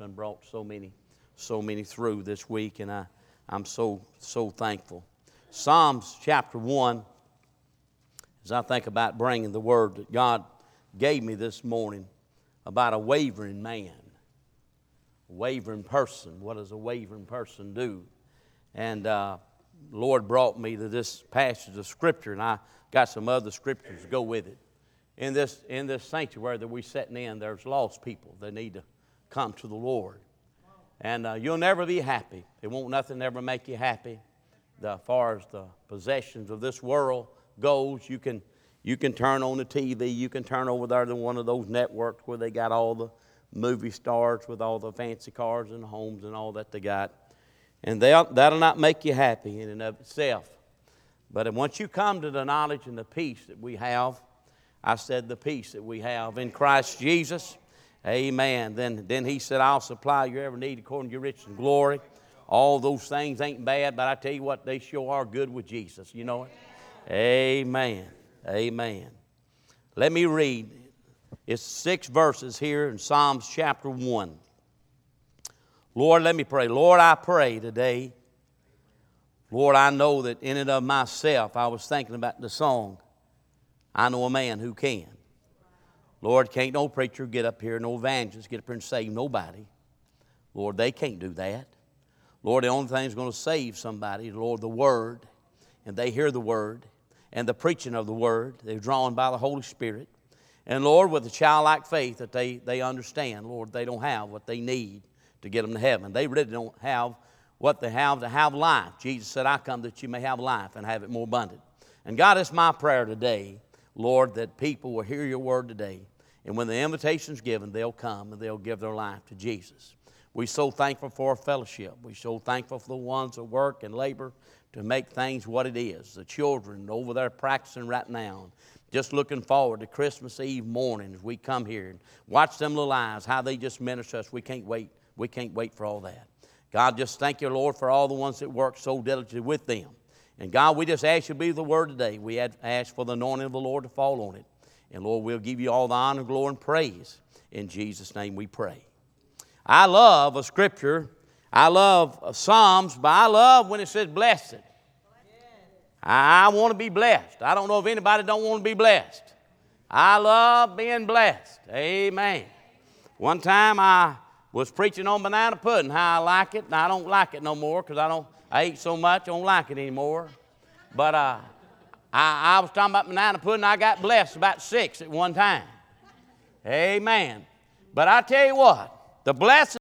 and brought so many, so many through this week, and I, I'm so, so thankful. Psalms chapter 1, as I think about bringing the word that God gave me this morning about a wavering man, a wavering person. What does a wavering person do? And uh, Lord brought me to this passage of Scripture, and I got some other scriptures to go with it. In this, in this sanctuary that we're sitting in, there's lost people that need to come to the Lord. And uh, you'll never be happy. It won't nothing ever make you happy. The, as far as the possessions of this world goes, you can, you can turn on the TV, you can turn over there to one of those networks where they got all the movie stars with all the fancy cars and homes and all that they got. And that'll not make you happy in and of itself. But once you come to the knowledge and the peace that we have, I said the peace that we have in Christ Jesus, amen. Then, then he said, I'll supply your every need according to your riches and glory. All those things ain't bad, but I tell you what, they sure are good with Jesus. You know it? Amen. Amen. Let me read. It's six verses here in Psalms chapter 1. Lord, let me pray. Lord, I pray today. Lord, I know that in and of myself, I was thinking about the song, I Know a Man Who Can. Lord, can't no preacher get up here, no evangelist get up here and save nobody. Lord, they can't do that. Lord, the only thing that's going to save somebody is, Lord, the Word. And they hear the Word and the preaching of the Word. They're drawn by the Holy Spirit. And Lord, with a childlike faith that they, they understand, Lord, they don't have what they need to get them to heaven. They really don't have what they have to have life. Jesus said, I come that you may have life and have it more abundant. And God, it's my prayer today, Lord, that people will hear your word today. And when the invitation is given, they'll come and they'll give their life to Jesus. We're so thankful for our fellowship. We're so thankful for the ones that work and labor to make things what it is. The children over there practicing right now. Just looking forward to Christmas Eve morning as we come here and watch them little eyes, how they just minister us. We can't wait we can't wait for all that. God, just thank you, Lord, for all the ones that work so diligently with them. And God, we just ask you to be the word today. We ask for the anointing of the Lord to fall on it. And Lord, we'll give you all the honor, glory, and praise. In Jesus' name we pray. I love a scripture. I love Psalms, but I love when it says blessed. I want to be blessed. I don't know if anybody don't want to be blessed. I love being blessed. Amen. One time I was preaching on banana pudding, how I like it, and I don't like it no more because I don't. I ate so much, I don't like it anymore. But uh, I, I was talking about banana pudding. I got blessed about six at one time. Amen. But I tell you what, the blessing